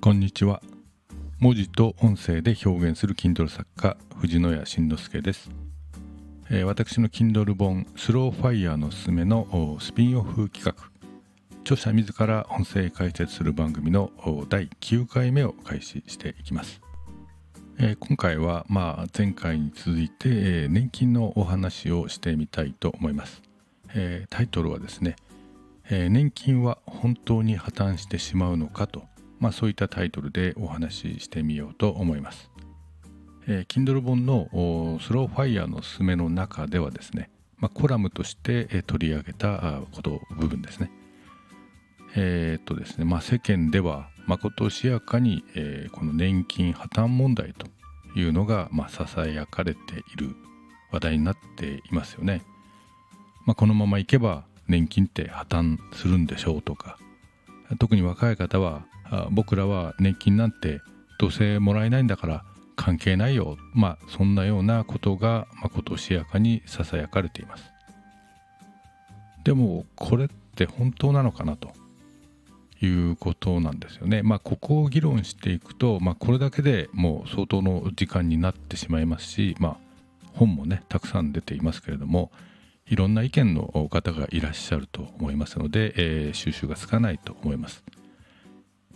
こんにちは。文字と音声で表現する Kindle 作家藤野谷慎之介です、えー、私の Kindle 本スローファイヤーのすすめのスピンオフ企画。著者自ら音声解説する番組の第9回目を開始していきます、えー、今回はまあ前回に続いて、えー、年金のお話をしてみたいと思います、えタイトルはですねえ年金は本当に破綻してしまうのかと。まあ、そういったタイトルでお話ししてみようと思います。えー、Kindle 本のスローファイヤーのすすめの中ではですね、まあ、コラムとして取り上げたこと部分ですね。えー、っとですね、まあ、世間ではまことしやかに、えー、この年金破綻問題というのが、ささやかれている話題になっていますよね。まあ、このままいけば年金って破綻するんでしょうとか特に若い方は僕らは年金なんてどうせもらえないんだから関係ないよ。まあそんなようなことがまことしやかにささやかれています。でもこれって本当なのかなということなんですよね。まあここを議論していくと、まあ、これだけでもう相当の時間になってしまいますしまあ本もねたくさん出ていますけれどもいろんな意見の方がいらっしゃると思いますので、えー、収集がつかないと思います。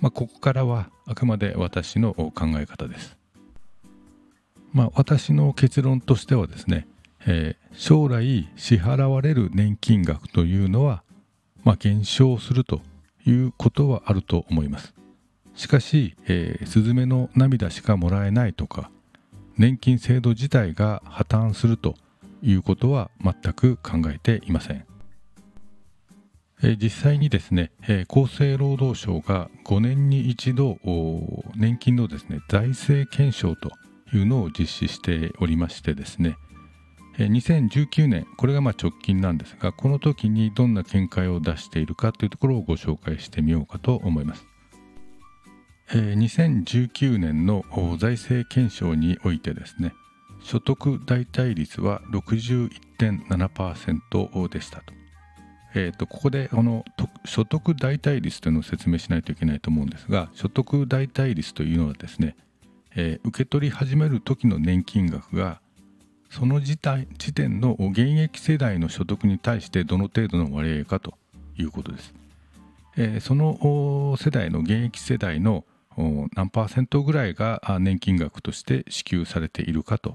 まあ、ここからはあくまで私の考え方です。まあ、私の結論としてはですね、えー、将来支払われる年金額というのは、まあ、減少するということはあると思います。しかし、えー、スズメの涙しかもらえないとか、年金制度自体が破綻するということは全く考えていません。実際にですね、厚生労働省が5年に一度年金のですね財政検証というのを実施しておりましてですね、2019年これがま直近なんですがこの時にどんな見解を出しているかというところをご紹介してみようかと思います。2019年の財政検証においてですね所得代替率は61.7%でしたと。えーと、ここでこの所得代替率というのを説明しないといけないと思うんですが所得代替率というのはですね、えー、受け取り始める時の年金額がその時時点の現役世代の所得に対してどの程度の割合かということです。えー、その世代の現役世代の何パーセントぐらいが年金額として支給されているかと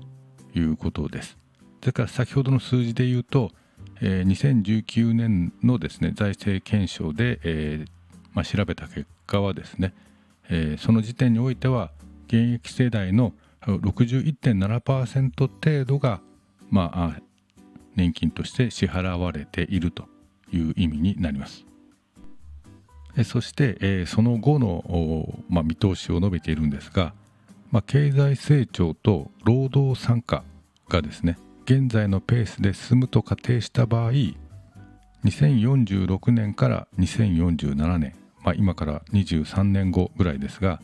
いうことです。ですから先ほどの数字で言うとえー、2019年のですね財政検証で、えーまあ、調べた結果はですね、えー、その時点においては現役世代の61.7%程度が、まあ、年金として支払われているという意味になります。そして、えー、その後の、まあ、見通しを述べているんですが、まあ、経済成長と労働参加がですね現在のペースで進むと仮定した場合2046年から2047年、まあ、今から23年後ぐらいですが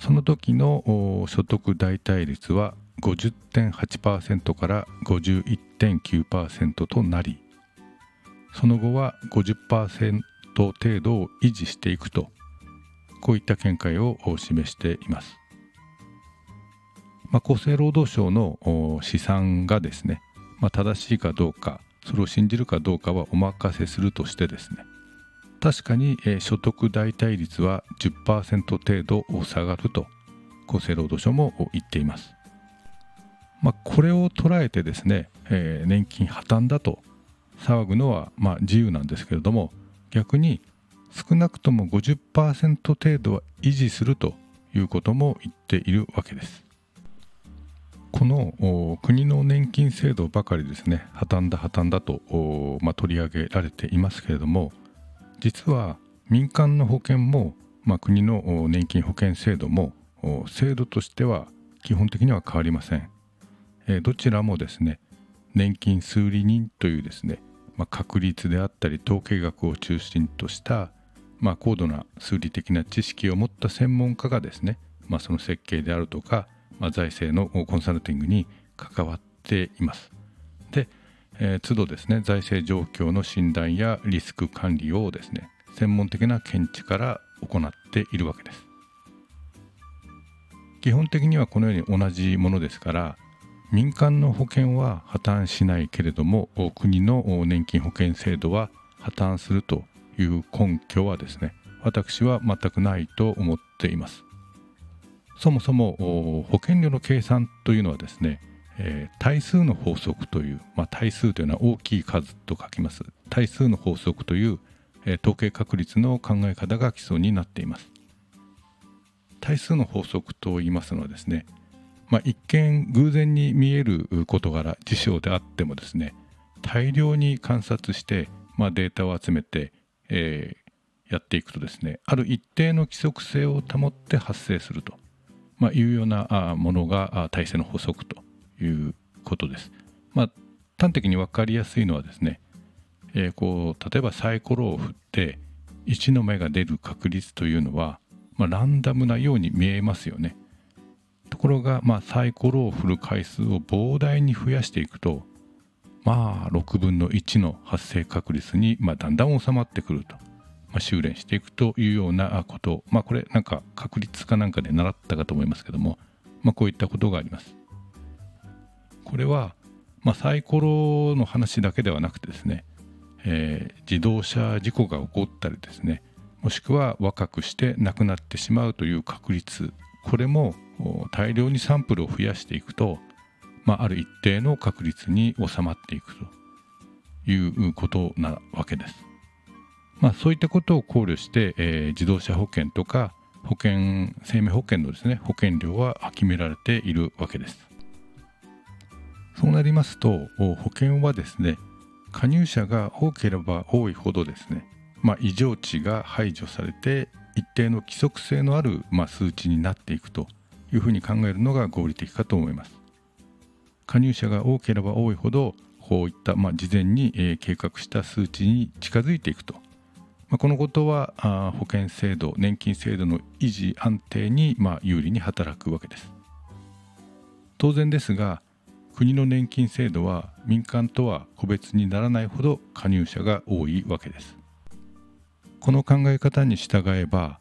その時の所得代替率は50.8%から51.9%となりその後は50%程度を維持していくとこういった見解を示しています。まあ、厚生労働省の試算がですね、まあ、正しいかどうかそれを信じるかどうかはお任せするとしてですね確かに、えー、所得代替率は10%程度下がると厚生労働省も言っています。まあ、これを捉えてですね、えー、年金破綻だと騒ぐのはまあ自由なんですけれども逆に少なくとも50%程度は維持するということも言っているわけです。この国の年金制度ばかりですね破綻だ破綻だと、まあ、取り上げられていますけれども実は民間の保険も、まあ、国の年金保険制度も制度としては基本的には変わりません、えー、どちらもですね年金数理人というですね、まあ、確率であったり統計学を中心とした、まあ、高度な数理的な知識を持った専門家がですね、まあ、その設計であるとかまあ、財政のコンサルティングに関わっています。で、えー、都度ですね財政状況の診断やリスク管理をですね専門的な見地から行っているわけです。基本的にはこのように同じものですから民間の保険は破綻しないけれども国の年金保険制度は破綻するという根拠はですね私は全くないと思っていますそもそも保険料の計算というのはですね、えー、対数の法則という、まあ、対数というのは大きい数と書きます。対数の法則という、えー、統計確率の考え方が基礎になっています。対数の法則と言いますのはですね、まあ、一見偶然に見える事柄事象であってもですね大量に観察して、まあ、データを集めて、えー、やっていくとですねある一定の規則性を保って発生するとまあ、いうようなものが体制の法則ということです。まあ、端的に分かりやすいのはですね、えー、こう例えばサイコロを振って1の目が出る確率というのは、まあ、ランダムなように見えますよね。ところが、まあ、サイコロを振る回数を膨大に増やしていくとまあ6分の1の発生確率に、まあ、だんだん収まってくるとま、修練していくというようなこと、まあ、これなんか確率かなんかで習ったかと思いますけども、まあ、こういったことがあります。これは、まあ、サイコロの話だけではなくてですね、えー、自動車事故が起こったりですねもしくは若くして亡くなってしまうという確率これも大量にサンプルを増やしていくと、まあ、ある一定の確率に収まっていくということなわけです。まあ、そういったことを考慮して、えー、自動車保険とか保険生命保険のですね保険料は決められているわけです。そうなりますと保険はですね加入者が多ければ多いほどですね、まあ、異常値が排除されて一定の規則性のある、まあ、数値になっていくというふうに考えるのが合理的かと思います。加入者が多ければ多いほどこういった、まあ、事前に、え計画した数値に近づいていくとまあ、このことはあ保険制度年金制度の維持安定にまあ有利に働くわけです。当然ですが国の年金制度は民間とは個別にならないほど加入者が多いわけです。この考え方に従えば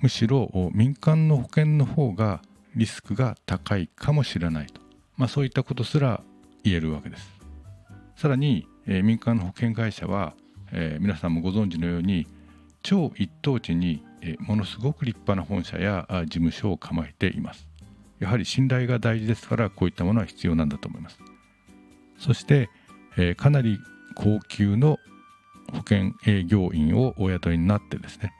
むしろ民間の保険の方がリスクが高いかもしれないと、まあ、そういったことすら言えるわけです。さらに、えー、民間の保険会社はえー、皆さんもご存知のように超一等地に、えー、ものすごく立派な本社や事務所を構えています。やはり信頼が大事ですからこういったものは必要なんだと思います。そして、えー、かなり高級の保険営業員をお雇いになってですね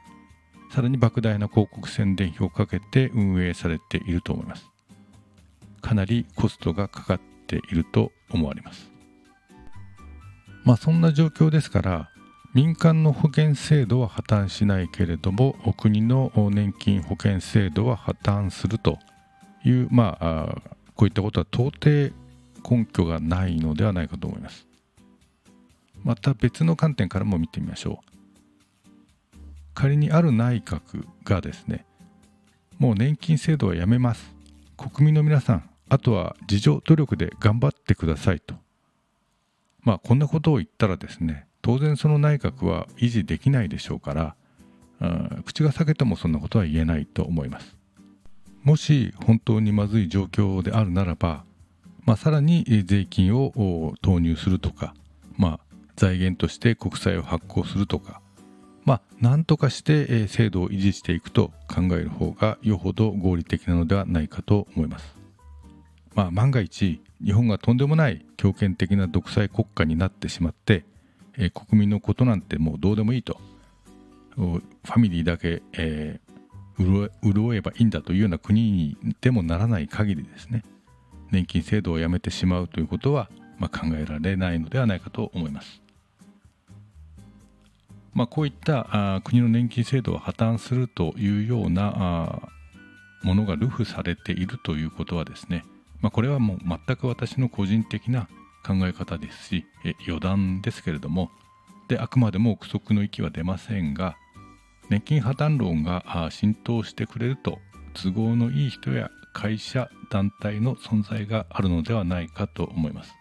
さらに莫大な広告宣伝費をかけて運営されていると思います。かなりコストがかかっていると思われます。まあそんな状況ですから民間の保険制度は破綻しないけれども国の年金保険制度は破綻するというまあこういったことは到底根拠がないのではないかと思います。また別の観点からも見てみましょう。仮にある内閣がですねもう年金制度はやめます。国民の皆さんあとは自助努力で頑張ってくださいと。まあこんなことを言ったらですね当然その内閣は維持できないでしょうから、うん、口が裂けてもそんなことは言えないと思いますもし本当にまずい状況であるならば、まあ、さらに税金を投入するとか、まあ、財源として国債を発行するとか、まあ、何とかして制度を維持していくと考える方がよほど合理的なのではないかと思います。まあ、万が一日本がとんでもない強権的な独裁国家になってしまってえー、国民のことなんてもうどうでもいいと。ファミリーだけ、えー、潤えばいいんだというような国にでもならない限りですね。年金制度をやめてしまうということは、まあ、考えられないのではないかと思います。まあ、こういったあ国の年金制度は破綻するというようなあものが流布されているということはですね、まあ、これはもう全く私の個人的な考え方ですし余談ですけれどもであくまでも憶測の域は出ませんが年金破綻論が浸透してくれると都合のいい人や会社団体の存在があるのではないかと思います、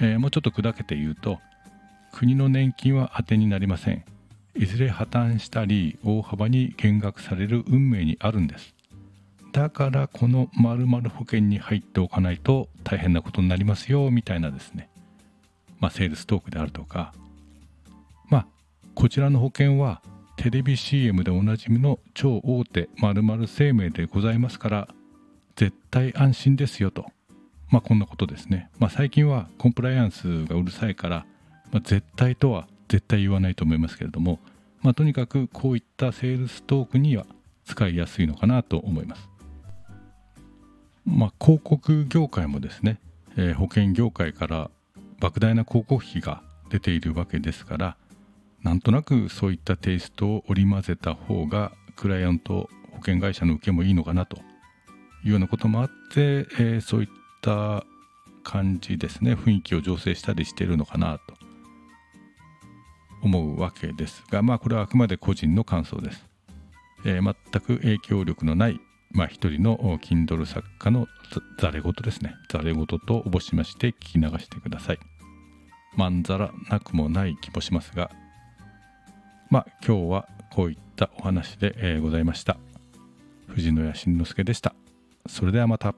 えー、もうちょっと砕けて言うと国の年金は当てになりません。いずれ破綻したり大幅に減額される運命にあるんです。だからこの〇〇保険に入っておかないと大変なことになりますよみたいなですね。まあセールストークであるとか。まあこちらの保険はテレビ CM でおなじみの超大手〇〇生命でございますから絶対安心ですよと。まあこんなことですね。まあ最近はコンプライアンスがうるさいから、まあ、絶対とは絶対言わないと思いますけれどもまあとにかくこういったセールストークには使いやすいのかなと思います。まあ広告業界もですね、えー、保険業界から莫大な広告費が出ているわけですからなんとなくそういったテイストを織り交ぜた方がクライアント保険会社の受けもいいのかなというようなこともあって、えー、そういった感じですね雰囲気を醸成したりしているのかなと思うわけですがまあこれはあくまで個人の感想です、えー、全く影響力のないまあ一人の Kindle 作家のざれ言ですね。ざれ言とおぼしまして聞き流してください。まんざらなくもない気もしますがまあ今日はこういったお話で、えー、ございました。藤野谷慎之介でした。それではまた。